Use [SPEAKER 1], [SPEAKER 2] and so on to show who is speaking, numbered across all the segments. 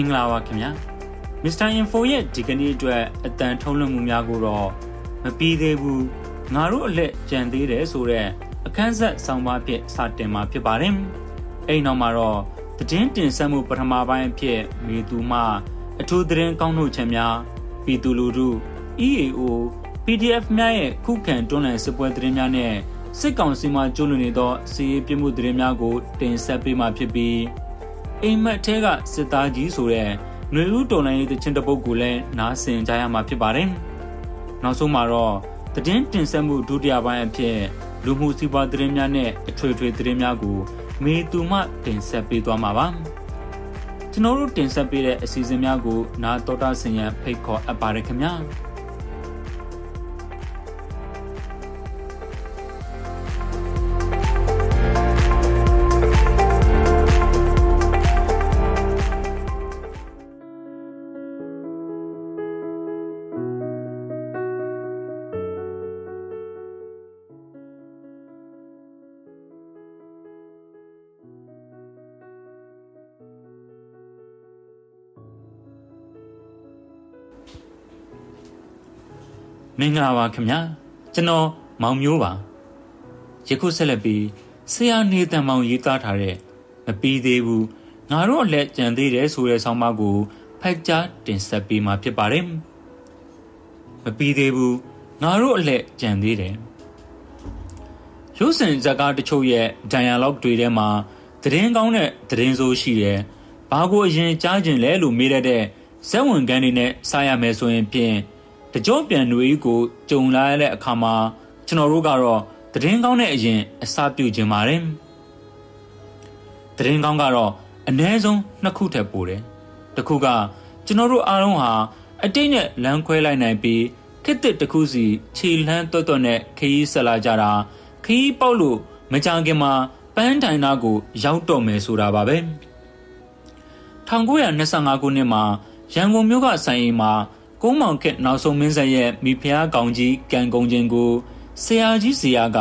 [SPEAKER 1] င်္ဂလာပါခင်ဗျာ Mr. Info ရဲ့ဒီကနေ့အတွက်အတန်ထုံးလွှင့်မှုများကိုတော့မပြီးသေးဘူးငါတို့အလက်ကြံသေးတယ်ဆိုတော့အခန်းဆက်ဆောင်းပါးဖြစ်စတင်မှာဖြစ်ပါတယ်အဲ့နောက်မှာတော့သတင်းတင်ဆက်မှုပထမပိုင်းအဖြစ်မေသူမှအထူးသတင်းကောင်းထုတ်ချက်များပြည်သူလူထု EAO PDF များရဲ့ခုခံတွန်းလှန်စစ်ပွဲသတင်းများနဲ့စစ်ကောင်စီမှကျူးလွန်နေသောစီးရေးပြမှုသတင်းများကိုတင်ဆက်ပေးမှာဖြစ်ပြီး အိမ်မက်ထဲကစစ်သားကြီးဆိုတဲ့ຫນွေဦးတော်လိုင်းရေးတခြင်းတပုတ်ကိုလည်းနားဆင်ကြရမှာဖြစ်ပါတယ်။နောက်ဆုံးမှာတော့သတင်းတင်ဆက်မှုဒုတိယပိုင်းအဖြစ်လူမှုစီးပွားသတင်းများနဲ့အထွေထွေသတင်းများကိုမေသူမှတင်ဆက်ပေးသွားမှာပါ။ကျွန်တော်တို့တင်ဆက်ပေးတဲ့အစီအစဉ်များကိုနားတော်တာဆင်ရန်ဖိတ်ခေါ်အပ်ပါတယ်ခင်ဗျာ။ မင်္ဂလာပါခင်ဗျာကျွန်တော်မောင်မျိုးပါယခုဆက်လက်ပြီးဆရာနေတန်မောင်ရေးသားထားတဲ့မပြီးသေးဘူးငါတို့အလက်ကြံသေးတယ်ဆိုတဲ့ဆောင်းပါးကိုဖတ်ကြားတင်ဆက်ပေးမှာဖြစ်ပါတယ်မပြီးသေးဘူးငါတို့အလက်ကြံသေးတယ်ရုပ်စင်ဇာကားတချို့ရဲ့ဒိုင်ယာလော့တွေထဲမှာသတင်းကောင်းတဲ့သတင်းဆိုးရှိတယ်ဘာကိုအရင်ကြားကျင်လဲလို့မေးရတဲ့ဇက်ဝင်ကန်းတွေနဲ့စားရမယ်ဆိုရင်ဖြင့် တကြောပြန်နွေကိုကြုံလာရတဲ့အခါမှာကျွန်တော်တို့ကတော့သတင်းကောင်းတဲ့အရင်အစပြုခြင်းပါတယ်သတင်းကောင်းကတော့အ ਨੇ ဆုံးနှစ်ခုထက်ပိုတယ်တစ်ခုကကျွန်တော်တို့အားလုံးဟာအတိတ်နဲ့လမ်းခွဲလိုက်နိုင်ပြီးခစ်တစ်တစ်ခုစီခြေလှမ်းတွတ်တွတ်နဲ့ခရီးဆက်လာကြတာခရီးပေါက်လို့မကြခင်မှာပန်းတိုင်နာကို ရောက်တော့မယ်ဆိုတာပါပဲ1925ခုနှစ်မှာရန်ကုန်မြို့ကဆိုင်အိမ်မှာ ကုန်းမောင်ခက်နောက်ဆုံးမင်းဆက်ရဲ့မိဖုရားကောင်ကြီးကံကုန်ခြင်းကိုဆရာကြီးဆရာက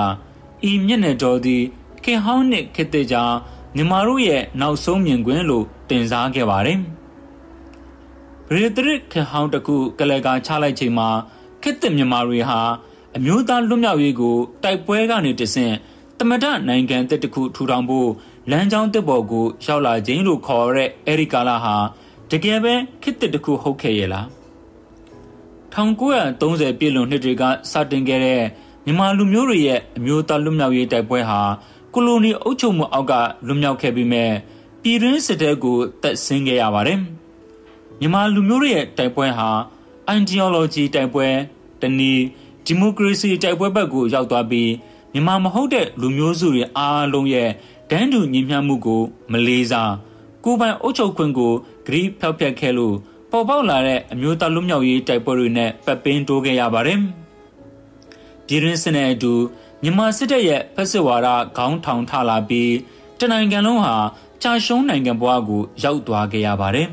[SPEAKER 1] ဤမျက်နှာတော်သည်ခေဟောင်းနှင့်ခေတ္တကြာမြမတို့ရဲ့နောက်ဆုံးမြင်ကွင်းလို့တင်စားခဲ့ပါတယ်။ဗရေတရစ်ခေဟောင်းတခုကလကာချလိုက်ချိန်မှာခေတ္တမြမတွေဟာအမျိုးသားလွတ်မြောက်ရေးကိုတိုက်ပွဲကနေတဆင့်တမဒနိုင်ငံတစ်တခုထူထောင်ဖို့လမ်းကြောင်းတစ်ပေါ်ကိုရောက်လာခြင်းလို့ခေါ်ရတဲ့အဲဒီကာလဟာတကယ်ပဲခေတ္တတခုဟုတ်ခဲ့ရဲ့လား 1930ပြည့်လွန်နှစ်တွေကစတင်ခဲ့တဲ့မြန်မာလူမျိုးတွေရဲ့အမျိုးသားလွတ်မြောက်ရေးတိုက်ပွဲဟာကိုလိုနီအုပ်ချုပ်မှုအောက်ကလွတ်မြောက်ခဲ့ပြီးမဲ့ပြည်တွင်းစစ်တပ်ကိုတက်ဆင်းခဲ့ရပါတယ်။မြန်မာလူမျိုးတွေရဲ့တိုက်ပွဲဟာ ideology တိုက်ပွဲတနည်းဒီမိုကရေစီတိုက်ပွဲဘက်ကိုရောက်သွားပြီးမြန်မာမဟုတ်တဲ့လူမျိုးစုတွေအားလုံးရဲ့ဒန်းတူညီမျှမှုကို မလေးစားကိုပိုင်အုပ်ချုပ်ခွင့်ကိုဂရိဖျောက်ဖျက်ခဲ့လို့ ပေါ်ပေါက်လာတဲ့အမျိုးသားလူမျိုးရေးတိုက်ပွဲတွေနဲ့ပတ်ပင်းတိုးခဲ့ရပါတယ်။ပြည်ရင်းစစ်နဲ့အတူမြန်မာစစ်တပ်ရဲ့ဖက်စစ်ဝါဒခေါင်းထောင်ထလာပြီးတနိုင်ငံလုံးဟာကြာရှုံးနိုင်ငံဘဝကိုရောက်သွားခဲ့ရပါတယ်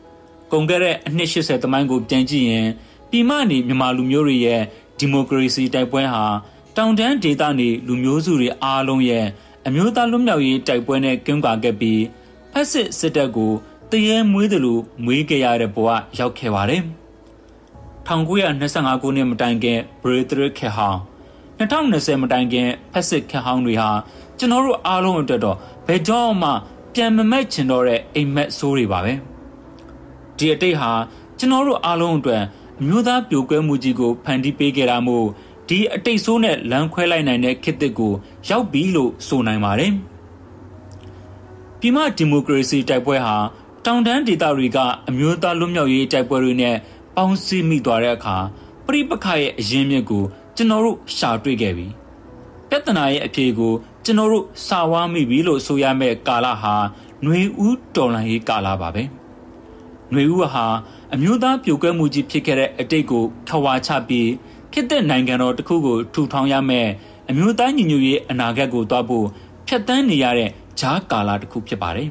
[SPEAKER 1] ။ကုန်ခဲ့တဲ့အနှစ်80သမိုင်းကိုပြန်ကြည့်ရင်ပြည်မနေမြန်မာလူမျိုးတွေရဲ့ဒီမိုကရေစီတိုက်ပွဲဟာတောင်တန်းဒေသနေလူမျိုးစုတွေအားလုံးရဲ့အမျိုးသားလွတ်မြောက်ရေးတိုက်ပွဲနဲ့ကင်းကွာခဲ့ပြီးဖက်စစ်စစ်တပ်ကို တရေမွေးတယ်လို့မွေးခဲ့ရတဲ့ဘဝရောက်ခဲ့ပါတယ်။1925ခုနှစ်မတိုင်ခင်ဘရီသရစ်ခေဟောင်း2020မတိုင်ခင်ဖက်စစ်ခေဟောင်းတွေဟာကျွန်တော်တို့အားလုံးအတွက်တော့ဘယ်ကြောမှပြန်မမက်ချင်တော့တဲ့အိမ်မက်ဆိုးတွေပါပဲ။ဒီအတိတ်ဟာကျွန်တော်တို့အားလုံးအတွက်အမျိုးသားပြိုကွဲမှုကြီးကိုဖန်တီးပေးခဲ့တာမို့ဒီအတိတ်ဆိုးနဲ့လမ်းခွဲလိုက်နိုင်တဲ့ခေတ်သစ်ကိုရောက်ပြီလို့ဆိုနိုင်ပါတယ်။ပြည်မဒီမိုကရေစီတိုက်ပွဲဟာ တောင်တန်းဒေသတွေကအမျိုးသားလွတ်မြောက်ရေးတိုက်ပွဲတွေနဲ့ပေါင်းစည်းမိသွားတဲ့အခါပြိပခရဲ့အရင်းမြစ်ကိုကျွန်တော်တို့ရှာတွေ့ခဲ့ပြီပြဿနာရဲ့အဖြေကိုကျွန်တော်တို့စာဝါမိပြီလို့ဆိုရမယ့်ကာလဟာ ຫນွေဦးတော်လှန်ရေးကာလပါပဲຫນွေဦးဟာအမျိုးသားပြိုကွဲမှုကြီးဖြစ်ခဲ့တဲ့အတိတ်ကိုခဝါချပြီးခေတ်သက်နိုင်ငံတော်တစ်ခုကိုထူထောင်ရမယ်အမျိုးသားညီညွတ်ရေးအနာဂတ်ကိုတွားဖို့ဖြတ်တန်းနေရတဲ့ဂျားကာလတစ်ခုဖြစ်ပါတယ်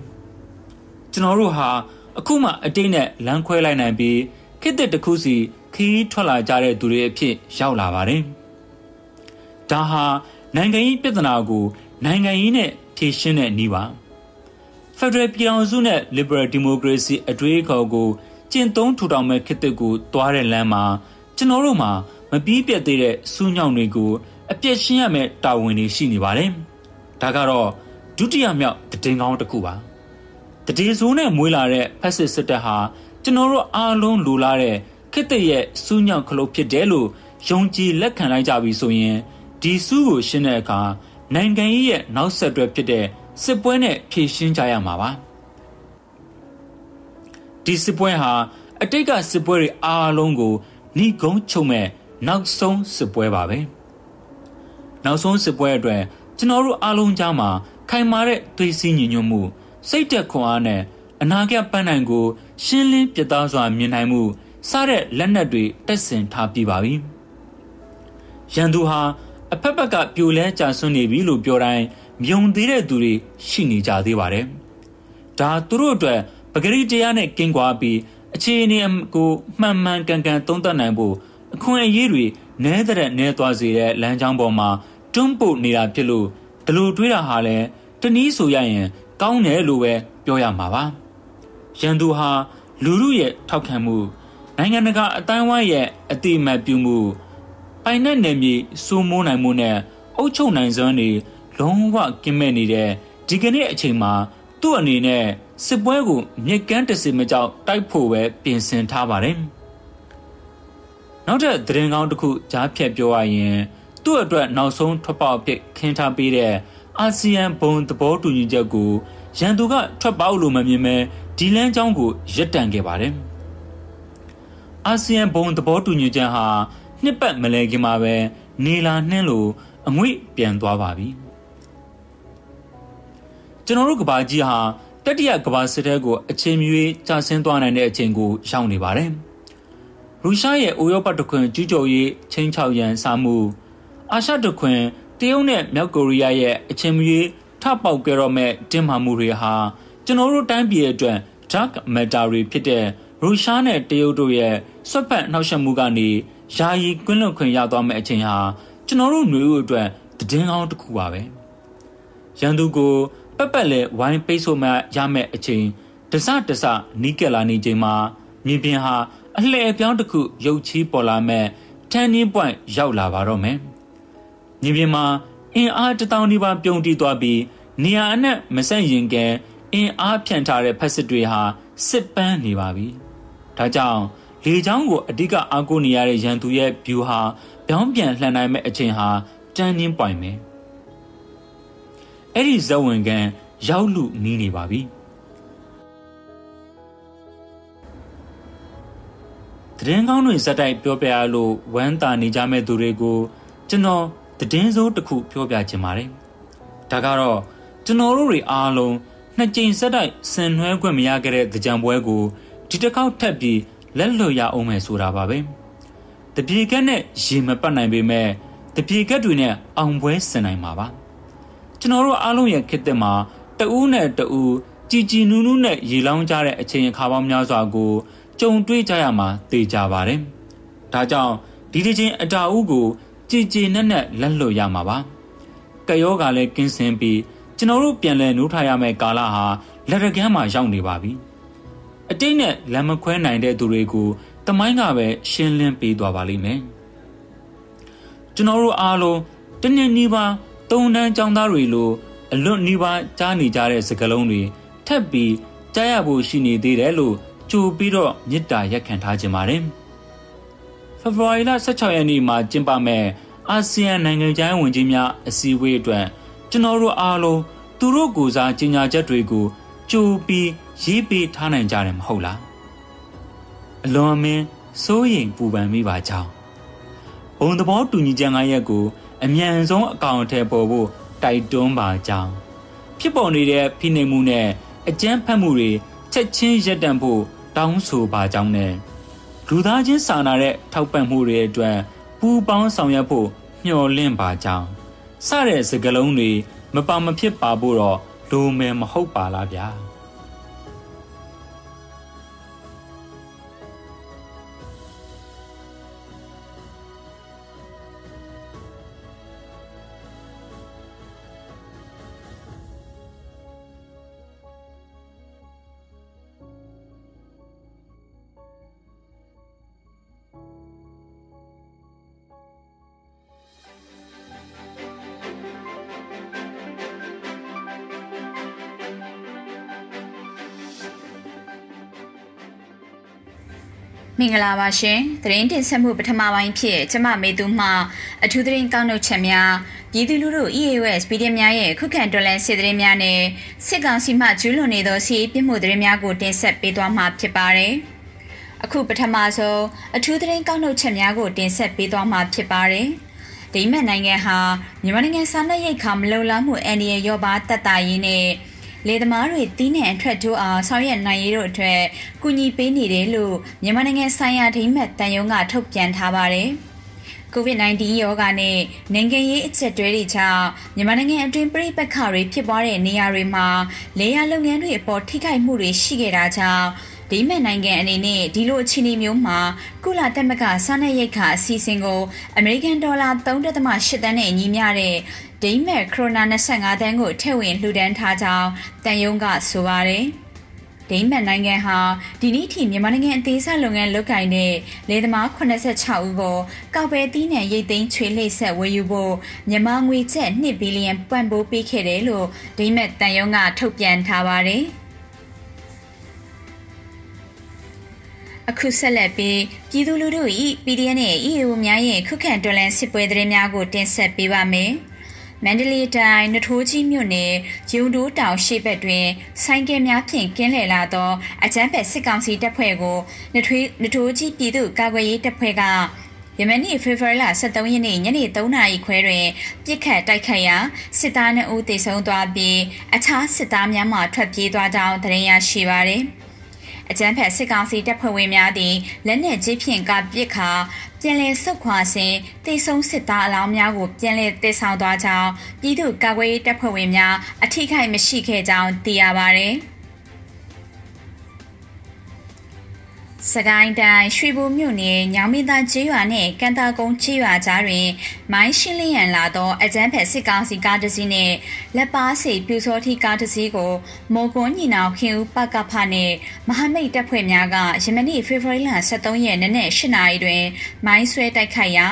[SPEAKER 1] ကျွန်တော်တို့ဟာအခုမှအတိတ်နဲ့လမ်းခွဲလိုက်နိုင်ပြီးခေတ်သက်တစ်ခုစီခီးထွက်လာကြတဲ့သူတွေအဖြစ်ရောက်လာပါတယ်ဒါဟာနိုင်ငံရေးပြဿနာကိုနိုင်ငံရေးနဲ့ဖြေရှင်းတဲ့နည်းပါဖက်ဒရယ်ပြည်ထောင်စုနဲ့ Liberal Democracy အတွေးအခေါ်ကိုကျင့်သုံးထူထောင်မဲ့ခေတ်သစ်ကိုတွားတဲ့လမ်းမှာကျွန်တော်တို့မှာမပြီးပြတ်သေးတဲ့စူးညောင်တွေကိုအပြည့်ရှင်းရမယ့်တာဝန်တွေရှိနေပါတယ်။ဒါကတော့ဒုတိယမြောက်တည်ငောင်းတစ်ခုပါ။ တည်ဆိုးနဲ့မွေးလာတဲ့ဖက်စစ်စစ်တပ်ဟာကျွန်တော်တို့အားလုံးလိုလားတဲ့ခေတ်သစ်ရဲ့စူးညောင်ခလုတ်ဖြစ်တယ်လို့ယုံကြည်လက်ခံလိုက်ကြပြီဆိုရင်ဒီစူးကိုရှင်းတဲ့အခါနိုင်ငံရေးရဲ့နောက်ဆက်တွဲဖြစ်တဲ့စစ်ပွဲနဲ့ဖြည့်ရှင်းကြရမှာပါဒီစစ်ပွဲဟာအတိတ်ကစစ်ပွဲတွေအားလုံးကိုနှီးကုန်းချုပ်မဲ့နောက်ဆုံးစစ်ပွဲပါပဲနောက်ဆုံးစစ်ပွဲအတွက်ကျွန်တော်တို့အားလုံးကြားမှာခိုင်မာတဲ့သွေးစည်းညီညွတ်မှု စိတ်သက်ခွန်အားနဲ့အနာဂတ်ပန်းနိုင်ကို ရှင်းလင်းပြသစွာမြင်နိုင်မှုစတဲ့လက်နက်တွေတက်ဆင်ထားပြီးပါပြီရန်သူဟာအဖက်ဖက်ကပြိုလဲကြဆွနေပြီလို့ပြောတိုင်းမြုံသေးတဲ့သူတွေရှိနေကြသေးပါတယ်။ဒါသူတို့အတွက်ပဂရိတရားနဲ့ကင်းကွာပြီးအခြေအနေကိုမှန်မှန်ကန်ကန်သုံးသပ်နိုင်ဖို့အခွင့်အရေးတွေနဲတဲ့နဲသွားစေတဲ့လမ်းကြောင်းပေါ်မှာတွန်းပို့နေတာဖြစ်လို့ဒီလိုတွေးတာဟာလည်းတနည်းဆိုရရင် ကောင်းတယ်လို့ပဲပြောရမှာပါ။ရန်သူဟာလူမှုရဲ့ထောက်ခံမှုနိုင်ငံတကာအတိုင်းဝိုင်းရဲ့အတိအမှတ်ပြုမှုပိုင်တဲ့နယ်မြေစိုးမိုးနိုင်မှုနဲ့အုပ်ချုပ်နိုင်စွမ်းတွေလုံးဝကင်းမဲ့နေတဲ့ဒီကနေ့အချိန်မှာသူ့အနေနဲ့စစ်ပွဲကိုမြက်ကန်းတစီမကြောက်တိုက်ဖို့ပဲပြင်ဆင်ထားပါတယ်။နောက်ထပ်သတင်းကောင်းတစ်ခုကြားဖြတ်ပြောရရင် သူ့အတွက်နောက်ဆုံးထွက်ပေါက်ဖြစ်ခင်းထားပေးတဲ့ အာဆီယံဘုံသဘောတူညီချက်ကိုရန်သူကထွက်ပေါက်လို့မမြင်မဲဒီလန်းချောင်းကိုရပ်တန့်ခဲ့ပါတယ်။အာဆီယံဘုံသဘောတူညီချက်ဟာနှစ်ပတ်မလဲခင်မှာပဲနေလာနှင်းလို့အငွေ့ပြန်သွားပါပြီကျွန်တော်တို့ကဘာကြီးဟာတတိယကဘာစစ်တဲကိုအချိန်မီကြာဆင်းသွားနိုင်တဲ့အချိန်ကိုရောက်နေပါတယ်ရုရှားရဲ့ဥရောပတခွင်ကျူးကျော်ရေးချင်းချောက်ရန်စာမှုအာရှတခွင် တရုတ်နဲ့မြောက်ကိုရီးယားရဲ့အချိန်မီထပေါက်ကြတော့မဲ့တင်းမာမှုတွေဟာကျွန်တော်တို့တိုင်းပြည်အတွက် dark matter တွေဖြစ်တဲ့ရုရှားနဲ့တရုတ်တို့ရဲ့ဆွတ်ဖက်နှောက်ယှက်မှုကနေယာယီကွင်းလွန်ခွင့်ရသွားမယ့်အချိန်ဟာကျွန်တော်တို့ຫນွေဦးအတွက်တည်င်းကောင်းတစ်ခုပါပဲရန်သူကိုပက်ပက်လဲဝိုင်းပိတ်ဆို့မှရမယ့်အချိန်တစတစနီးကက်လာနေချိန်မှာမြင်ပြင်ဟာအလှည့်ပြောင်းတစ်ခုရုပ်ချီးပေါ်လာမဲ့ turning point ရောက်လာပါတော့မယ် မြင်ပြင်မှာအင်အားတထောင်ဒီပါပြုံတီးသွားပြီးနေရာအနှံ့မဆက်ရင်ကဲအင်အားဖြန့်ထားတဲ့ဖက်စစ်တွေဟာစစ်ပန်းနေပါပြီဒါကြောင့်လေချောင်းကိုအဓိကအားကိုးနေရတဲ့ရန်သူရဲ့ view ဟာပြောင်းပြန်လှန်နိုင်မဲ့အချိန်ဟာတန်းနှင်းပွိုင်မယ်အဲ့ဒီဇဝင်ကန်ရောက်လူနီးနေပါပြီတရင်ကောင်းတွေစက်တိုက်ပြောပြရလို့ဝမ်းတာနေကြမဲ့သူတွေကိုကျွန်တော် တည်င်းစိုးတစ်ခုပြောပြချင်ပါတယ်ဒါကတော့ကျွန်တော်တို့တွေအားလုံးနှစ်ကြိမ်စက်တိုက်ဆင်နွှဲခွင့်မရခဲ့တဲ့ကြံပွဲကိုဒီတစ်ခေါက်ထပ်ပြီးလက်လွတ်ရအောင်မယ်ဆိုတာပါပဲတပြေကက်နဲ့ရေမပတ်နိုင်ပေမဲ့တပြေကက်တွေနဲ့အောင်ပွဲဆင်နိုင်မှာပါကျွန်တော်တို့အားလုံးရဲ့ခေတ်သစ်မှာတဦးနဲ့တဦးကြည်ကြည်နူးနူးနဲ့ရေလောင်းကြတဲ့အချိန်အခါပေါင်းများစွာကိုကြုံတွေ့ကြရမှာသိကြပါတယ်ဒါကြောင့်ဒီတစ်ချိန်အတာအုပ်ကို ကြည်ကြည်နက်နက်လက်လွတ်ရမှာပါကယောကလည်းကင်းစင်ပြီးကျွန်တော်တို့ပြန်လဲနှိုးထားရမယ့်ကာလဟာလက်ရကမ်းမှာရောက်နေပါပြီအတိတ်နဲ့လက်မခွဲနိုင်တဲ့သူတွေကိုတမိုင်းကပဲရှင်းလင်းပေးသွားပါလိမ့်မယ်ကျွန်တော်တို့အားလုံးတနည်းနီးပါးတုံတန်းចောင်းသားတွေလိုအလွတ်နီးပါးကြားနေကြတဲ့စကားလုံးတွေထပ်ပြီးကြားရဖို့ရှိနေသေးတယ်လို့ကြိုပြီးတော့မေတ္တာရက်ခံထားခြင်းပါတယ် ဖေဖော်ဝါရီလ16ရက်နေ့မှာကျင်းပမဲ့အာဆီယံနိုင်ငံခြားဝင်ကြီးများအစည်းအဝေးအတွက်ကျွန်တော်တို့အားလုံးသူတို့ကိုစားကြီးညာချက်တွေကိုကြိုပြီးရေးပေးထားနိုင်ကြတယ်မဟုတ်လားအလွန်အမင်းစိုးရိမ်ပူပန်မိပါကြောင်းဘုံသဘောတူညီချက်၅ရက်ကိုအမြန်ဆုံးအကောင့်ထဲပေါ်ဖို့တိုက်တွန်းပါကြောင်းဖြစ်ပေါ်နေတဲ့ဖိနှိပ်မှုနဲ့အကြမ်းဖက်မှုတွေချက်ချင်းရပ်တန့်ဖို့တောင်းဆိုပါကြောင်းနဲ့ လူသားချင်းစာနာတဲ့ထောက်ပံ့မှုတွေအတွက်ပူးပေါင်းဆောင်ရွက်ဖို့မျှော်လင့်ပါကြောင်းစတဲ့စကားလုံးတွေမပါမဖြစ်ပါဖို့တော့လိုမယ်မဟုတ်ပါလားဗျာ။
[SPEAKER 2] မင်္ဂလာပါရှင်သတင်းတင်ဆက်မှုပထမပိုင်းဖြစ်ကျမမေသူမှအထူးသတင်းကောက်နှုတ်ချက်များပြည်သူလူထု EAS ပြည်သူများရဲ့ခုခံတော်လှန်စစ်သတင်းများနဲ့စစ်ကောင်စီမှကျူးလွန်နေသောစီးပြစ်မှုသတင်းများကိုတင်ဆက်ပေးသွားမှာဖြစ်ပါတယ်အခုပထမဆုံးအထူးသတင်းကောက်နှုတ်ချက်များကိုတင်ဆက်ပေးသွားမှာဖြစ်ပါတယ်ဒိမတ်နိုင်ငံဟာမြန်မာနိုင်ငံစာနယ်ရိတ်ခါမလုံလောက်မှုအန်ဒီရဲ့ရောပါတက်တာရေးနဲ့ လေသမားတွေတီးနှံအထွက်ထိုးအောင်ဆောင်ရွက်နိုင်ရေးတို့အတွက်ကူညီပေးနေတယ်လို့မြန်မာနိုင်ငံဆိုင်ရာဒိမတ်တန်ယုံကထုတ်ပြန်ထားပါတယ်။ COVID-19 ရောဂါနဲ့နိုင်ငံရေးအချက်တွေတွေကြောင့်မြန်မာနိုင်ငံအတွင်းပြည်ပခါတွေဖြစ်ပွားတဲ့နေရာတွေမှာလေယာလုပ်ငန်းတွေအပေါ်ထိခိုက်မှုတွေရှိခဲ့တာကြောင့်ဒီမဲ့နိုင်ငံအနေနဲ့ဒီလိုအခြေအနေမျိုးမှာကုလသမဂ္ဂစားနပ်ရိက္ခာအစီအစဉ်ကိုအမေရိကန်ဒေါ်လာ3.8တန်းနဲ့ညီမျှတဲ့ ဒိမဲ့ခရိုနာ25တန်းကိုထည့်ဝင်လှူဒန်းထားကြောင်းတန်ယုံကဆိုပါတယ်။ဒိမတ်နိုင်ငံဟာဒီနေ့ထိမြန်မာနိုင်ငံအသေးစားလုပ်ငန်းလုပ်ကိုင်တဲ့လေသမား86ဦးကိုကောက်ပဲတီးနှံရိတ်သိမ်းချွေလှိပ်ဆက်ဝယ်ယူဖို့မြန်မာငွေကျပ်2ဘီလီယံပံ့ပိုးပေးခဲ့တယ်လို့ဒိမတ်တန်ယုံကထုတ်ပြန်ထားပါတယ်။အခုဆက်လက်ပြီးပြည်သူလူထု၏ PDF နဲ့ EAO များရဲ့ခုခံတော်လှန်စစ်ပွဲသတင်းများကိုတင်ဆက်ပေးပါမယ်။ မန္တလေးတိုင်းနထိုးကြီးမြို့နယ်ရုံတိုးတောင်ရှိဘက်တွင် ဆိုင်ကယ်များဖြင့်ကင်းလည်လာသောအကြမ်းဖက်စစ်ကောင်စီတပ်ဖွဲ့ကိုနထွေးနထိုးကြီးပြည်သူ့ကာကွယ်ရေးတပ်ဖွဲ့ကယမနီဖေဖော်ဝါရီလ23ရက်နေ့ညနေ3နာရီခွဲတွင်ပြစ်ခတ်တိုက်ခတ်ရာစစ်သား2ဦးသေဆုံးသွားပြီးအခြားစစ်သားများမှထွက်ပြေးသွားကြောင်းသတင်းရရှိပါသည်။အကြမ်းဖက်စစ်ကောင်စီတပ်ဖွဲ့ဝင်များသည်လက်နက်ကြီးဖြင့်ကပစ်ခါ ပြန်လည်ဆုတ်ခွာစဉ်တိတ်ဆုံးစစ်သားအလောင်းများကိုပြန်လည်တည်ဆောင်သွားကြောင်းပြည်သူ့ကာကွယ်ရေးတပ်ဖွဲ့ဝင်များအထိခိုက်မရှိခဲ့ကြောင်းသိရပါဗျ။ စကိုင်းတိုင်းရွှေဘိုမြို့နယ်ညောင်မင်းသားကျေးရွာနဲ့ကံတာကုန်းကျေးရွာကြားတွင် မိုင်းရှင်းလင်းရန်လာသောအကြမ်းဖက်စစ်ကောင်စီကားတစ်စီးနှင့်လက်ပါစီပြူစောတိကားတစ်စီးကိုမော်ကွန်ညီနောင်ခင်ဦးပကဖနှင့်မဟာမိတ်တပ်ဖွဲ့များကယမနေ့ဖေဖော်ဝါရီလ23ရက်နေ့နဲ့8နာရီတွင် မိုင်းဆွဲတိုက်ခိုက်ရာ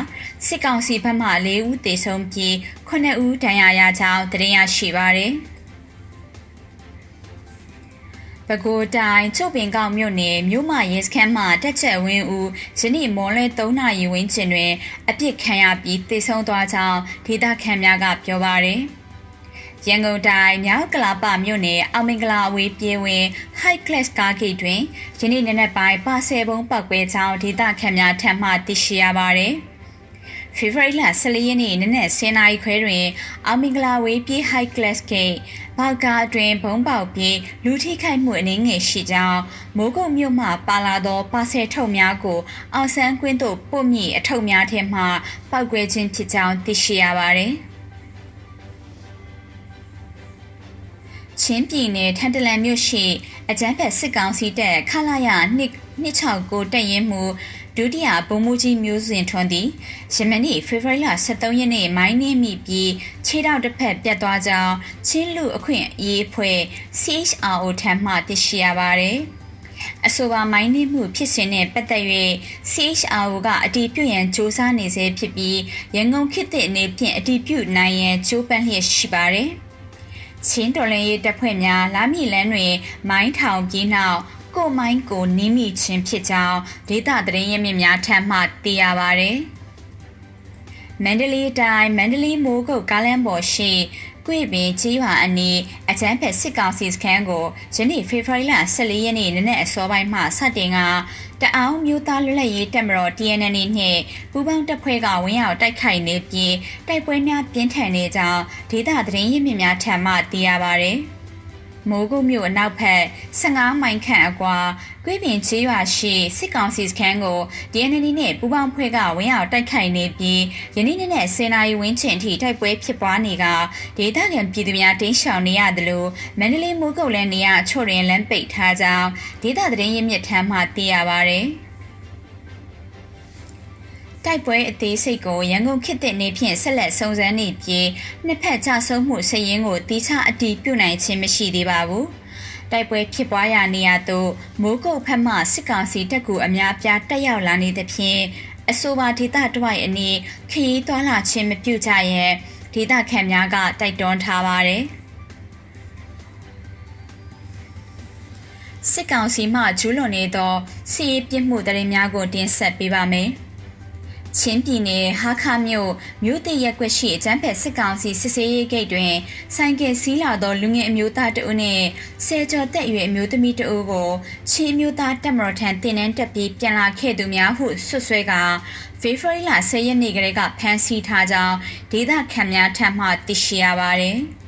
[SPEAKER 2] စစ်ကောင်စီဘက်မှ4ဦးသေဆုံးပြီး9ဦးဒဏ်ရာရကြောင်းသိရရှိပါသည်။ ပဲခူးတိုင်းချုပ်ပင်ကောက်မြို့နယ်မြို့မရဲစခန်းမှာတက်ချက်ဝင်းဦးယနေ့မော်လဲ3နာရီဝန်းကျင်တွင်အပြစ်ခံရပြီးသေဆုံးသွားကြောင်းဒေသခံများကပြောပါရယ်ရန်ကုန်တိုင်းမြောက်ကလာပမြို့နယ်အောင်မင်္ဂလာအဝေးပြေးဝင် High Class ကားဂိတ်တွင်ယနေ့နေ့နဲ့ပိုင်းပါဆယ်ဘုံပောက်ကွဲကြောင်းဒေသခံများထံမှသိရှိရပါရယ်ဖေဖော်ဝါရီလ14ရက်နေ့နနက်10:00နာရီခွဲတွင်အောင်မင်္ဂလာဝေးပြေး High Class Gate ဘော က်ကားအတွင်ဘုံပေါက်ပြီးလူထိခိုက်မှုအနည်းငယ်ရှိကြောင်းမိုးကုတ်မြို့မှပါလာသောပါဆယ်ထုတ်များကိုအောင်ဆန်းကွင်းသို့ပို့မိအထုတ်များထဲမှပောက်ကွဲခြင်းဖြစ်ကြောင်းသိရှိရပါသည်ချင်းပြည်နယ်ထန်တလန်မြို့ရှိအကြမ်းဖက်စစ်ကောင်စီတပ်ခလာရ269တပ်ရင်းမှု ဒုတိယဗိုလ်မှူးကြီးမျိုးစင်ထွန်းသည်ယမနေ့ဖေဖော်ဝါရီလ23ရက်နေ့မိုင်းနှင်းမိပြီးခြေထောက်တစ်ဖက်ပြတ်သွားကြောင်းချင်းလူအခွင့်အရေးအဖွဲ့ CHRO ထံမှသိရှိရပါတယ်။အဆိုပါမိုင်းနှင်းမှုဖြစ်စဉ်နဲ့ပတ်သက်၍ CHRO ကအတည်ပြုရန်စ조사နေဆဲဖြစ်ပြီးရန်ကုန်ခေတ်သစ်အနေဖြင့်အတည်ပြုနိုင်ရန်ကြိုးပမ်းလျက်ရှိပါတယ်။ချင်းတော်လင်ရေးတပ်ဖွဲ့များလာမီလန်းတွင်မိုင်းထောင်ပြီးနောက် ကိုမိုင်းကိုနီးမိခြင်းဖြစ်ကြောင်းဒေတာသတင်းရင်းမြစ်များထံမှသိရပါဗျ။မန္တလေးတိုင်းမန္တလေးမိုးကုတ်ကားလမ်းပေါ်ရှိကွေပင်ကြီးရွာအနီးအချမ်းဖက်စစ်ကောင်စီစခန်းကိုယနေ့ဖေဖော်ဝါရီလ14ရက်နေ့နနက်အစောပိုင်းမှစတင်ကတအောင်းမျိုးသားလွတ်လပ်ရေးတပ်မတော် TNN နှင့်ပူးပေါင်းတပ်ဖွဲ့ကဝင်းရောက်တိုက်ခိုက်နေပြီးတိုက်ပွဲများပြင်းထန်နေကြောင်းဒေသသတင်းရင်းမြစ်များထံမှသိရပါဗျ။ မမိုးကုတ်မြို့အနောက်ဘက်15မိုင်ခန့်အကွာကွေးပင်ချေးရွာရှိစစ်ကောင်စီစခန်းကို DND နဲ့ပူးပေါင်းဖွဲ့ကဝင်းအောင်တိုက်ခိုက်နေပြီးယနေ့နေ့နဲ့10နာရီဝန်းကျင်အထိတိုက်ပွဲဖြစ်ပွားနေကဒေသခံပြည်သူများတင်းရှောင်နေရတယ်လို့မန္တလေးမိုးကုတ်လည်းနေရအချို့တွင်လမ်းပိတ်ထားကြောင်းဒေသသတင်းရင်းမြစ်ထမ်းမှသိရပါဗျ။ တိုက်ပွဲအသေးစိတ်ကိုရန်ကုန်ခေတ်တဲ့နေဖြင့်ဆက်လက်စုံစမ်းနေပြီးနှစ်ဖက်ကြဆုံးမှုစည်ရင်းကိုတီးခြားအတီးပြုတ်နိုင်ခြင်းမရှိသေးပါဘူး။တိုက်ပွဲဖြစ်ပွားရာနေရာသို့မိုးကုတ်ဖက်မှစစ်ကောင်စီတပ်ကူအများပြားတက်ရောက်လာနေသဖြင့်အဆိုပါဒေသတဝိုက်အနီးခရီးသွားလာခြင်းမပြုကြရဲဒေသခံများကတိုက်တွန်းထားပါတယ်။စစ်ကောင်စီမှကျူးလွန်နေသောစီးရေးပြစ်မှုတရင်များကိုတင်ဆက်ပေးပါမယ်။ ချင်းပြည်နယ်ဟာခမြို့မြို့တရက်ွက်ရှိအကျန်းဖက်စစ်ကောင်စီစစ်ဆေးရေးဂိတ်တွင်ဆိုင်ကယ်စီးလာသောလူငယ်အမျိုးသားတဦးနှင့်ဆယ်ကျော်သက်အရွယ်အမျိုးသမီးတဦးကိုချင်းမျိုးသားတက်မတော်ထံတင်နန်းတက်ပြီးပြန်လာခဲ့သူများဟုဆွဆွဲကဖေဖော်ဝါရီလ10ရက်နေ့ကလေးကဖမ်းဆီးထားကြောင်းဒေသခံများထံမှသိရှိရပါသည်။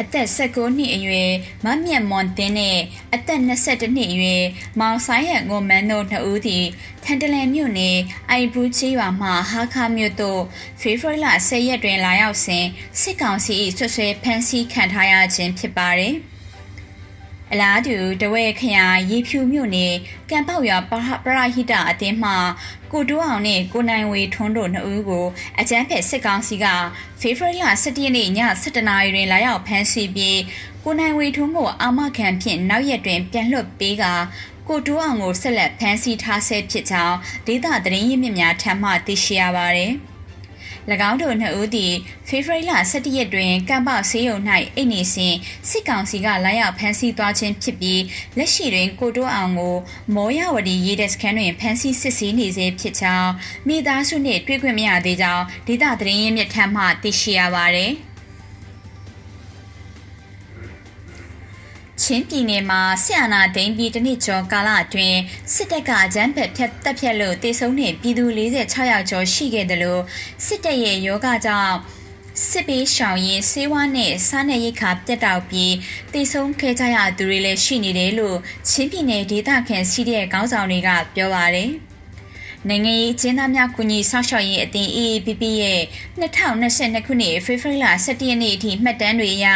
[SPEAKER 2] အသက်16နှစ်အရွယ်မမြတ်မွန်တင်းနဲ့အသက်22နှစ်အရွယ်မောင်ဆိုင်ရန်ကိုမန်းတို့နှစ်ဦးသည်ထန်တလန်မြို့နယ်အိုင်ဘူးချေးရွာမှဟာခါမြို့သို့ဖေဖော်ဝါရီလ10ရက်တွင်လာရောက်စဉ်စစ်ကောင်စီ၏ဆွဆွဲဖမ်းဆီးခံထားရခြင်းဖြစ်ပါတယ်။အလားတူတဝဲခရိုင်ရေဖြူမြို့နယ်ကံပေါက်ရွာပရဟိတအသင်းမှ ကိုတိုးအောင်နဲ့ကိုနိုင်ဝေထွန်းတို့နှစ်ဦးကိုအကြမ်းဖက်စစ်ကောင်စီကဖေဖော်ဝါရီလ17ရက်နေ့ည7:00နာရီတွင်လာရောက်ဖမ်းဆီးပြီးကိုနိုင်ဝေထွန်းကိုအာမခံဖြင့်နောက်ရက်တွင်ပြန်လွှတ်ပေးကကိုတိုးအောင်ကိုဆက်လက်ဖမ်းဆီးထားဆဲဖြစ်ကြောင်းဒေသသတင်းရင်းမြစ်များထံမှသိရှိရပါသည်။၎ င်းတို့နှစ်ဦးသည်ဖေဖော်ဝါရီလ17ရက်တွင်ကမ်ပေါဆေးရုံ၌အိတ်နေစဉ်စစ်ကောင်စီကလာရောက်ဖမ်းဆီးသွားခြင်းဖြစ်ပြီးလက်ရှိတွင်ကိုတိုးအောင်ကိုမောရဝတီရေးတဲ့စခန်းတွင်ဖမ်းဆီးစစ်ဆေးနေစေဖြစ်ကြောင်းမိသားစုနှင့်တွေ့ခွင့်မရသေးကြောင်းဒေသသတင်းရင်းမြစ်ထံမှသိရှိရပါသည်။ ချင်းပြည်နယ်မှာဆရာနာဒိန်ပြည်တနစ်ကျော်ကာလအတွင်းစစ်တပ်ကအကြမ်းဖက်ဖြတ်တက်ဖြတ်လို့တေဆုံးတဲ့ပြည်သူ46ယောက်ကျော်ရှိခဲ့တယ်လို့စစ်တပ်ရဲ့ယောဂကြောင့်စစ်ပေးရှောင်ရင်ဆေးဝါးနဲ့စားနပ်ရိက္ခာပြတ်တောက်ပြီးတေဆုံးခဲ့ကြရသူတွေလည်းရှိနေတယ်လို့ချင်းပြည်နယ်ဒေသခံစီးတဲ့ခေါင်းဆောင်တွေကပြောပါတယ်။ နိုင်ငံရေးကျင်းသားများကူညီဆောက်ရှောက်ရေးအသင်း AAPP ရဲ့2022ခုနှစ်ဖေဖော်ဝါရီလ17ရက်နေ့အထိမှတ်တမ်းတွေအရ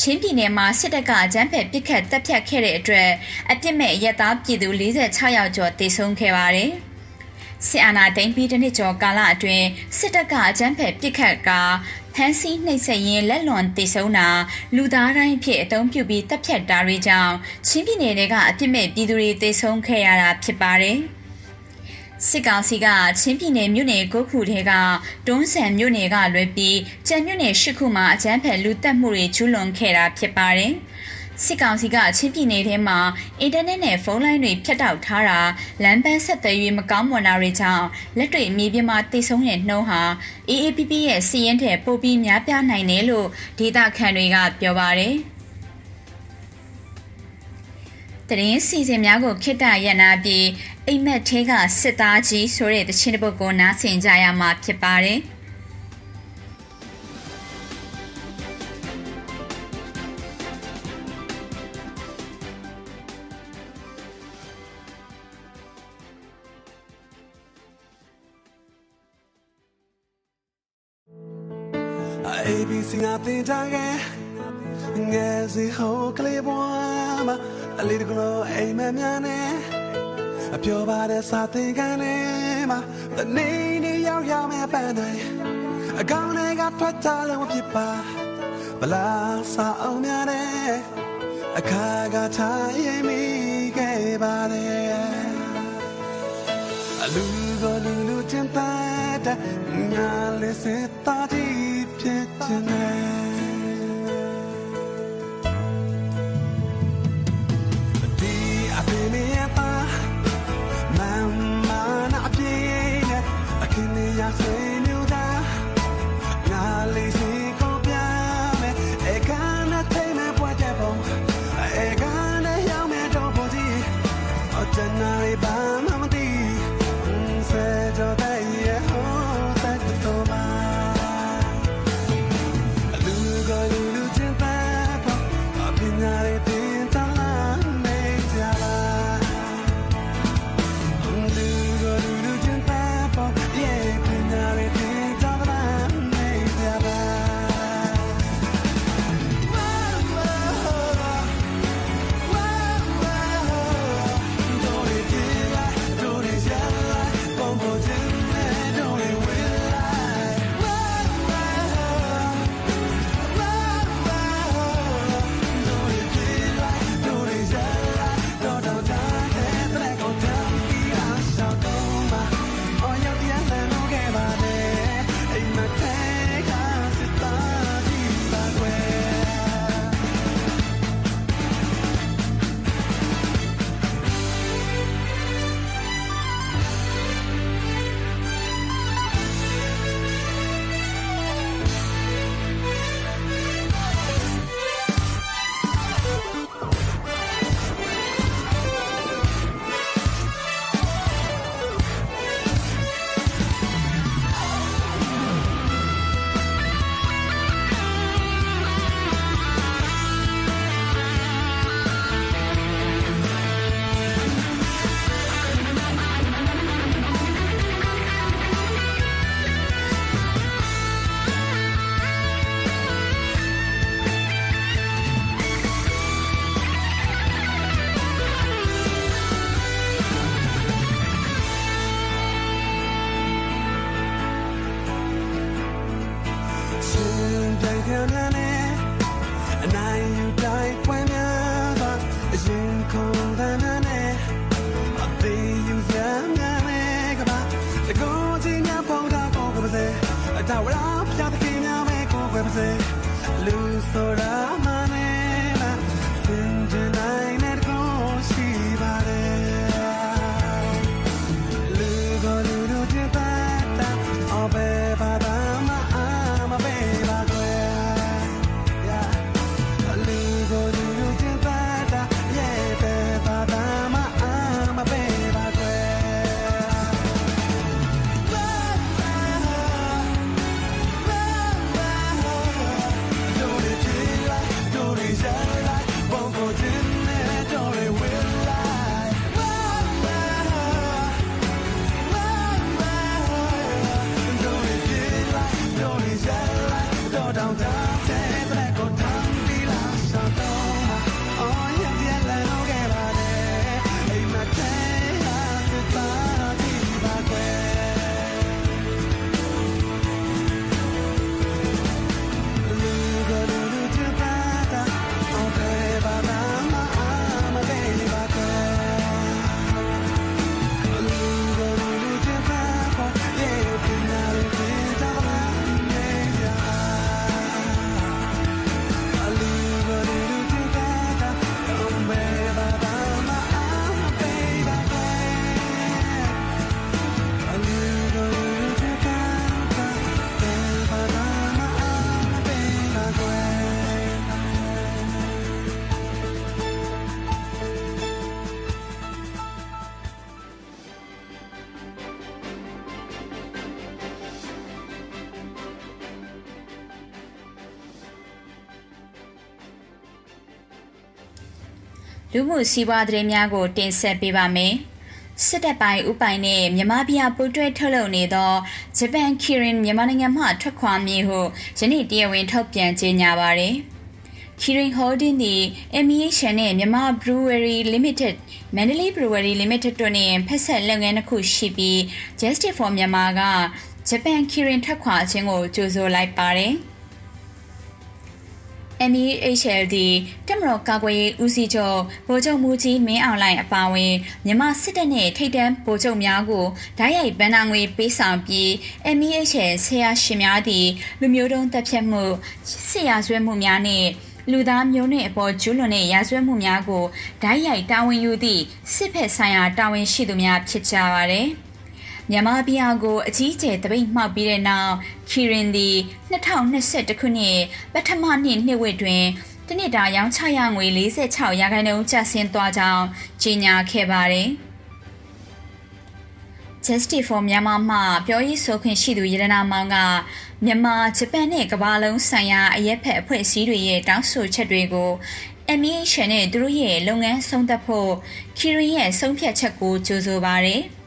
[SPEAKER 2] ချင်းပြည်နယ်မှာစစ်တပ်ကအကြမ်းဖက်ပစ်ခတ်တပ်ဖြတ်ခဲ့တဲ့အတွက်အပြစ်မဲ့ရဲသားပြည်သူ46ယောက်ကျော်တေဆုံးခဲ့ပါတယ်။စစ်အာဏာသိမ်းပြီးတစ်နှစ်ကျော်ကာလအတွင်းစစ်တပ်ကအကြမ်းဖက်ပစ်ခတ်ကဖမ်းဆီးနှိပ်စက်ရင်းလက်လွန်တေဆုံးတာလူသားတိုင်းဖြစ်အုံပြုပြီးတပ်ဖြတ်တာတွေကြောင့်ချင်းပြည်နယ်ကအပြစ်မဲ့ပြည်သူတွေတေဆုံးခဲ့ရတာဖြစ်ပါတယ်။ စစ်ကောင်စီကချင်းပြည်နယ်မြို့နယ်ကိုခုထဲကတွန်းဆန်မြို့နယ်ကလွဲပြီးကြံမြို့နယ်ရှစ်ခုမှာအကြမ်းဖက်လူတက်မှုတွေကျူးလွန်ခဲ့တာဖြစ်ပါတယ်။စစ်ကောင်စီကချင်းပြည်နယ်ထဲမှာအင်တာနက်နဲ့ဖုန်းလိုင်းတွေဖြတ်တောက်ထားတာလမ်းပန်းဆက်သွယ်ရေးမကောင်းမွန်တာတွေကြောင့်လက်တွေ့မြေပြင်မှာတိတ်ဆုံးတဲ့နှုံးဟာ AAPP ရဲ့စီးရင်ထဲပိုပြီးများပြားနိုင်တယ်လို့ဒေတာခန်တွေကပြောပါတယ်။ တရင်စီစဉ်များကိုခိတ္တရနာပြီးအိမ်မက်ထဲကစစ်သားကြီးဆိုတဲ့တခြင်းတစ်ပုဒ်ကိုနားဆင်ကြရမှာဖြစ်ပါတယ်။
[SPEAKER 3] ABC ငါတင်ကြခဲ့ငယ်စီဟိုကလေးဘွားမှာ အလေးတကလို့အိမ်မက်များနဲ့အပြောပါတဲ့စာသင်ခန်းထဲမှာတနေနေရောက်ရောက်မဲ့ပန်းတိုင်းအကောင်တွေကထွက်ကြလို့ဖြစ်ပါဘလားစာအောင်များနဲ့အခါကချရင်မိခဲ့ပါတယ်အလူကိုလူလူချင်းတဲ့ညာလေးစတာတီဖြစ်တဲ့ လ ဝရဖျားသခင်များပဲကိုယ်ွယ်ပါစေလူဆိုတာ
[SPEAKER 2] မှုစီးပွားသတင်းများကို တင်ဆက်ပေးပါမယ်။စစ်တပ်ပိုင်းဥပိုင်နဲ့မြန်မာပြည်ပူးတွဲထုတ်လုပ်နေသောဂျပန်ကီရင်မြန်မာနိုင်ငံမှထွက်ခွာမည်ဟုယနေ့တရားဝင်ထုတ်ပြန်ကြေညာပါရယ်။ Kirin Holding သည် MEH နဲ့မြန်မာ Brewery Limited, Mandalay Brewery Limited တို့နှင့်ဖက်ဆက်လုပ်ငန်းတစ်ခုရှိပြီး Justice for Myanmar ကဂျပန် Kirin ထွက်ခွာခြင်းကိုကြိုဆိုလိုက်ပါတယ်။ MEHLD တက်မတော်ကာကွယ်ရေးဦးစီးချုပ်ဗိုလ်ချုပ်မူကြီးမင်းအောင်လှိုင်အပါအဝင်မြန်မာစစ်တပ်နဲ့ထိပ်တန်းဗိုလ်ချုပ်များကိုဓာတ်ရိုက်ဗန်နာငွေပေးဆောင်ပြီး MEHL ဆရာရှင်များသည့်လူမျိုးတုံးတပ်ဖြတ်မှုစစ်ရာဇဝတ်မှုများနဲ့လူသားမျိုးနွယ်အပေါ်ကျူးလွန်တဲ့ရာဇဝတ်မှုများကိုဓာတ်ရိုက်တာဝန်ယူသည့်စစ်ဖက်ဆိုင်ရာတာဝန်ရှိသူများဖြစ်ကြပါသည်။ မြန်မာပြည်အောင်ကိုအကြီးအကျယ်တပိတ်မှောက်ပြီးတဲ့နောက်ခီရင်သည်2021ခုနှစ်ပထမနှစ်နှစ်ဝက်တွင်တနစ်တာရောင်းချရငွေ46ရာခိုင်နှုန်းကျဆင်းသွားကြောင်းကြေညာခဲ့ပါတယ်။ Justice for Myanmar မှပြောရေးဆိုခွင့်ရှိသူရတနာမောင်ကမြန်မာဂျပန်နဲ့ကမ္ဘာလုံးဆိုင်ရာအရက်ဖက်အဖွဲ့အစည်းတွေရဲ့တောင်းဆိုချက်တွေကို MEH နဲ့သူတို့ရဲ့လုပ်ငန်းဆုံးသက်ဖို့ခီရင်ရဲ့ဆုံးဖြတ်ချက်ကိုကြိုဆိုပါရယ်။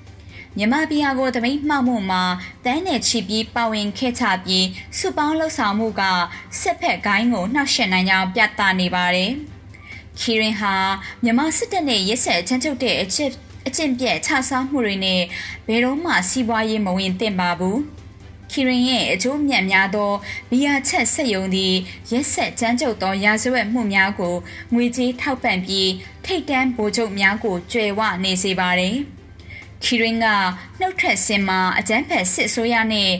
[SPEAKER 2] မြန်မာပြည်ကိုတမိတ်မှောက်မှုမှာတန်းနယ်ချီပြီးပါဝင်ခဲ့ချပြီးစုပေါင်းလှုပ်ဆောင်မှုကစစ်ဖက်ကိုင်းကိုနှောက်ယှက်နိုင်ကြောင်းပြသနေပါတယ်။ခီရင်ဟာမြန်မာစစ်တပ်နဲ့ရက်ဆက်ချမ်းချုပ်တဲ့အချက်အကျင့်ပြက်ခြစားမှုတွေနဲ့ဘယ်တော့မှစီးပွားရေးမဝင်သင့်ပါဘူး။ခီရင်ရဲ့အကျိုးမြတ်များသောဘီယာချက်ဆက်ယုံသည့်ရက်ဆက်ကြမ်းကြုတ်သောရာဇဝတ်မှုများကိုငွေကြေးထောက်ပံ့ပြီးထိတ်တန်းဗိုလ်ချုပ်များကိုကြွယ်ဝနေစေပါတယ်။ ခီရင်ကနှုတ်ထွက်စင်မှာအကြမ်းဖက်စစ်အစိုးရနဲ့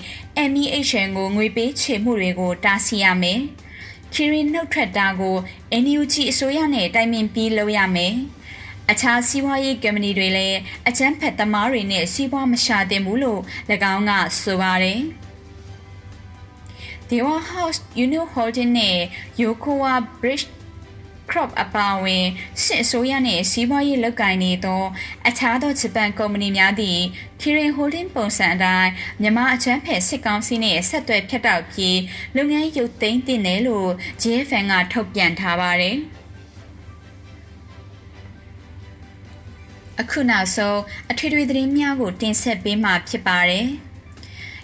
[SPEAKER 2] MEHN ကိုငွေပေးချေမှုတွေကိုတားဆီးရမယ်။ခီရင်နှုတ်ထွက်တာကို NUG အစိုးရနဲ့တိုင်ပင်ပြီးလုပ်ရမယ်။အခြားစီးပွားရေးကုမ္ပဏီတွေလည်းအကြမ်းဖက်သမားတွေနဲ့စီးပွားမရှာတင်ဘူးလို့၎င်းကဆိုပါတယ်။ Dewa House Union Holding နဲ့ Yokowa Bridge crop အပါအဝင်စစ်အစိုးရနှင့်စီးပွားရေးလုပ်ကိုင်နေသောအခြားသောဂျပန်ကုမ္ပဏီများသည့် Kirin Holding ပုံစံအတိုင်းမြန်မာအချမ်းဖက်စစ်ကောင်စီနှင့်ဆက်သွယ်ဖြတ်တောက်ပြီးလုပ်ငန်းရုပ်သိမ်းတင်တယ်လို့ JFN ကထုတ်ပြန်ထားပါတယ်။အခုနောက်ဆုံးအထွေထွေသတင်းများကိုတင်ဆက်ပေးမှာဖြစ်ပါတယ်။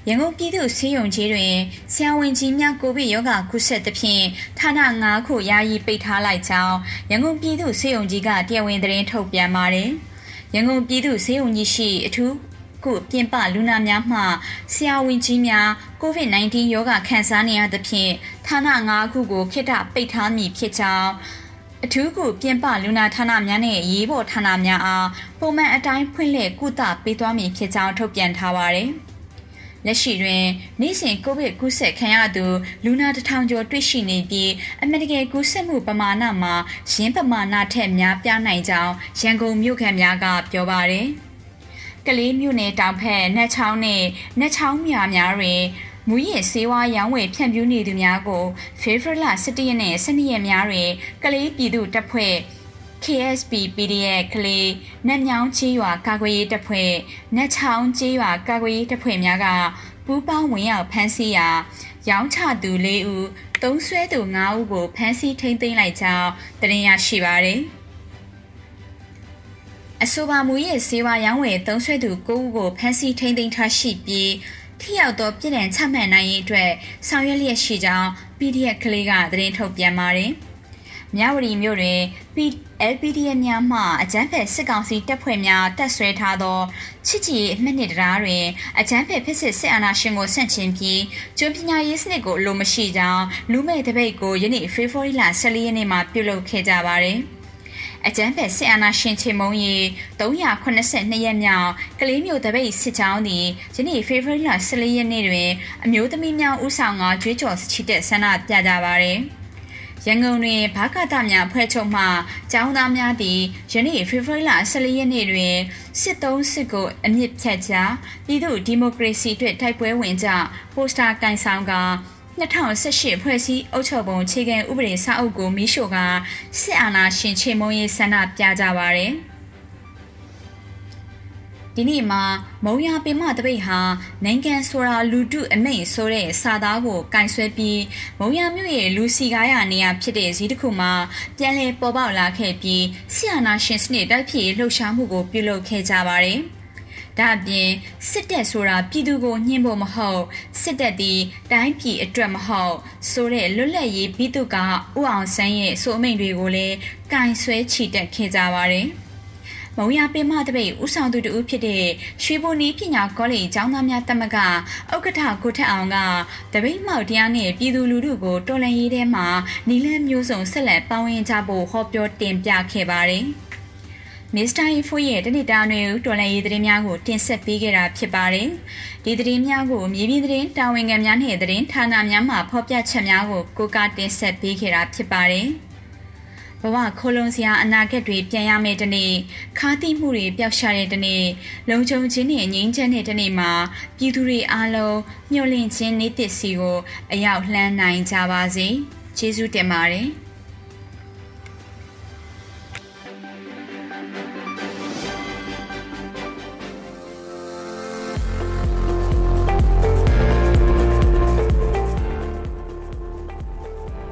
[SPEAKER 2] ရန်ကုန်ပြည်သူ့ဆေးရုံကြီးတွင်ဆရာဝန်ကြီးများကိုဗစ်ရောဂါကူးစက်သဖြင့်ဌာန9ခုယာယီပိတ်ထားလိုက်ကြောင်းရန်ကုန်ပြည်သူ့ဆေးရုံကြီးကတရားဝင်သတင်းထုတ်ပြန်ပါတယ်။ရန်ကုန်ပြည်သူ့ဆေးရုံကြီးရှိအထူးခုပြင်ပလူနာများမှဆရာဝန်ကြီးများ COVID-19 ရောဂါခံစားနေရသဖြင့်ဌာန9ခုကိုခိတ္တပိတ်ထားမည်ဖြစ်ကြောင်းအထူးကုပြင်ပလူနာဌာနများနဲ့ရေးပေါ်ဌာနများအားပုံမှန်အတိုင်းဖွင့်လှစ်ကုသပေးသွားမည်ဖြစ်ကြောင်းထုတ်ပြန်ထားပါတယ်။ လက်ရှိတွင်နေ့စဉ်ကိုဗစ်ကူးစက်ခံရသူလူနာတထောင်ကျော်တွေ့ရှိနေပြီးအမေရိကန်ကူးစက်မှုပမာဏမှာရင်းပမာဏထက်များပြားနိုင်ကြောင်းရန်ကုန်မြို့ခံများကပြောပါရယ်ကလေးမြို့နယ်တောင်ဖက်နှက်ချောင်းနဲ့နှက်ချောင်းမြာများတွင်မူရည်စေဝါရောင်းဝယ်ဖြန့်ဖြူးနေသူများကိုဖေဖော်ဝါရီ17ရက်နဲ့12ရက်များတွင်ကလေးပြည်သူတပ်ဖွဲ့ KSP PDF ကလေးနတ်မြောင်းချေးရွာကာကွယ်ရေးတပ်ဖွဲ့နတ်ချောင်းချေးရွာကာကွယ်ရေးတပ်ဖွဲ့များကပူးပေါင်းဝင်ရောက်ဖမ်းဆီးရာရောင်းချသူ၄ဦးသုံးဆွဲသူ၅ဦးကိုဖမ်းဆီးထိန်းသိမ်းလိုက်ကြောင်းတင်ရရှိပါတယ်အဆိုပါမူရဲ့စေဝါရောင်းဝယ်သုံးဆွဲသူ၉ဦးကိုဖမ်းဆီးထိန်းသိမ်းထားရှိပြီးထိရောက်သောပြည်ထောင်ချမှတ်နိုင်ရေးအတွက်ဆောင်ရွက်လျက်ရှိကြောင်း PDF ကလေးကသတင်းထုတ်ပြန်ပါတယ်။ မြဝတီမြို့တွင် LPDM များမှအကြမ်းဖက်စစ်ကောင်စီတပ်ဖွဲ့များတပ်ဆွဲထားသောချစ်ကြည်အမှတ်နှစ်တရားတွင်အကြမ်းဖက်ဖြစ်စစ်စစ်အာဏာရှင်ကိုဆန့်ကျင်ပြီးကျွန်းပညာရေးစနစ်ကိုအလိုမရှိကြောင်းလူမဲ့တပိတ်ကိုယနေ့ဖေဖော်ဝါရီလ14ရက်နေ့မှာပြုလုပ်ခဲ့ကြပါတယ်။အကြမ်းဖက်စစ်အာဏာရှင်ချေမုံရီ382ရက်မြောက်ကလေးမျိုးတပိတ်စစ်ကြောင်းသည်ယနေ့ဖေဖော်ဝါရီလ14ရက်နေ့တွင်အမျိုးသမီးများဦးဆောင်ကကြွေးကြော်ချီတက်ဆန္ဒပြကြပါသည်။ ရန်ကုန်တွင်ဘာကတများဖွဲ့ချုပ်မှကျောင်းသားများသည်ယနေ့ဖေဖော်ဝါရီလ14ရက်နေ့တွင်စစ်သုံးစစ်ကိုအမြင့်ဖြတ်ကြားပြည်သူဒီမိုကရေစီအတွက်တိုက်ပွဲဝင်ကြပိုစတာကန်ဆောင်က2018ဖွဲ့စည်းအုပ်ချုပ်ပုံခြေခံဥပဒေစာအုပ်ကိုမီးရှို့ကစစ်အာဏာရှင်ချေမုံရေးဆန္ဒပြကြပါရယ်။ ဒီနေ့မှာမုံရပင်မတပိတ်ဟာနိုင်ငံဆိုတာလူတုအမိတ်ဆိုတဲ့စာသားကိုကင်ဆွဲပြီးမုံရမြို့ရဲ့လူစီကားရနေရာဖြစ်တဲ့ဈေးတစ်ခုမှာပြန်လည်ပေါ်ပေါက်လာခဲ့ပြီးဆီယနာရှင်စနစ်တိုက်ဖြစ်လှုပ်ရှားမှုကိုပြုလုပ်ခဲ့ကြပါတယ်။ဒါအပြင်စစ်တပ်ဆိုတာပြည်သူကိုညှင်းဖို့မဟုတ်စစ်တပ်သည်တိုင်းပြည်အတွက်မဟုတ်ဆိုတဲ့လွတ်လပ်ရေးပြည်သူကဥအောင်ဆန်းရဲ့ဆိုအမိန့်တွေကိုလည်းကင်ဆွဲချီတက်ခဲ့ကြပါတယ်။ မုံရပင်မတပိတ်ဦးဆောင်သူတူဖြစ်တဲ့ရွှေဘိုနီးပညာကောလိပ်ကျောင်းသားများတက်မကဥက္ကဋ္ဌကိုထက်အောင်ကတပိတ်မောက်တရားနဲ့ပြည်သူလူထုကိုတော်လှန်ရေးထဲမှာနီလန်းမျိုးစုံဆက်လက်ပေါင်းဝင်ကြဖို့ဟောပြောတင်ပြခဲ့ပါတယ်။မစ္စတာအီဖိုရဲ့တနစ်တာတွင်တော်လန်ရေးသတင်းများကိုတင်ဆက်ပေးခဲ့တာဖြစ်ပါတယ်။ဒီသတင်းများကိုမြေပြင်သတင်းတာဝန်ခံများနဲ့သတင်းဌာနများမှဖော်ပြချက်များကိုကိုကတင်ဆက်ပေးခဲ့တာဖြစ်ပါတယ်။ ဘဝခိုးလုံစရာအနာဂတ်တွေပြန်ရမယ့်တနေ့ခါတိမှုတွေပျောက်ရှာတဲ့တနေ့လုံခြုံခြင်းနဲ့ငြိမ်းချမ်းတဲ့တနေ့မှာပြည်သူတွေအားလုံးမျှော်လင့်ခြင်းနေ့တစ်စီကို အရောက်လှမ်းနိုင်ကြပါစေကျေးဇူးတင်ပါတယ်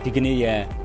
[SPEAKER 1] ဒီကနေ့ရဲ့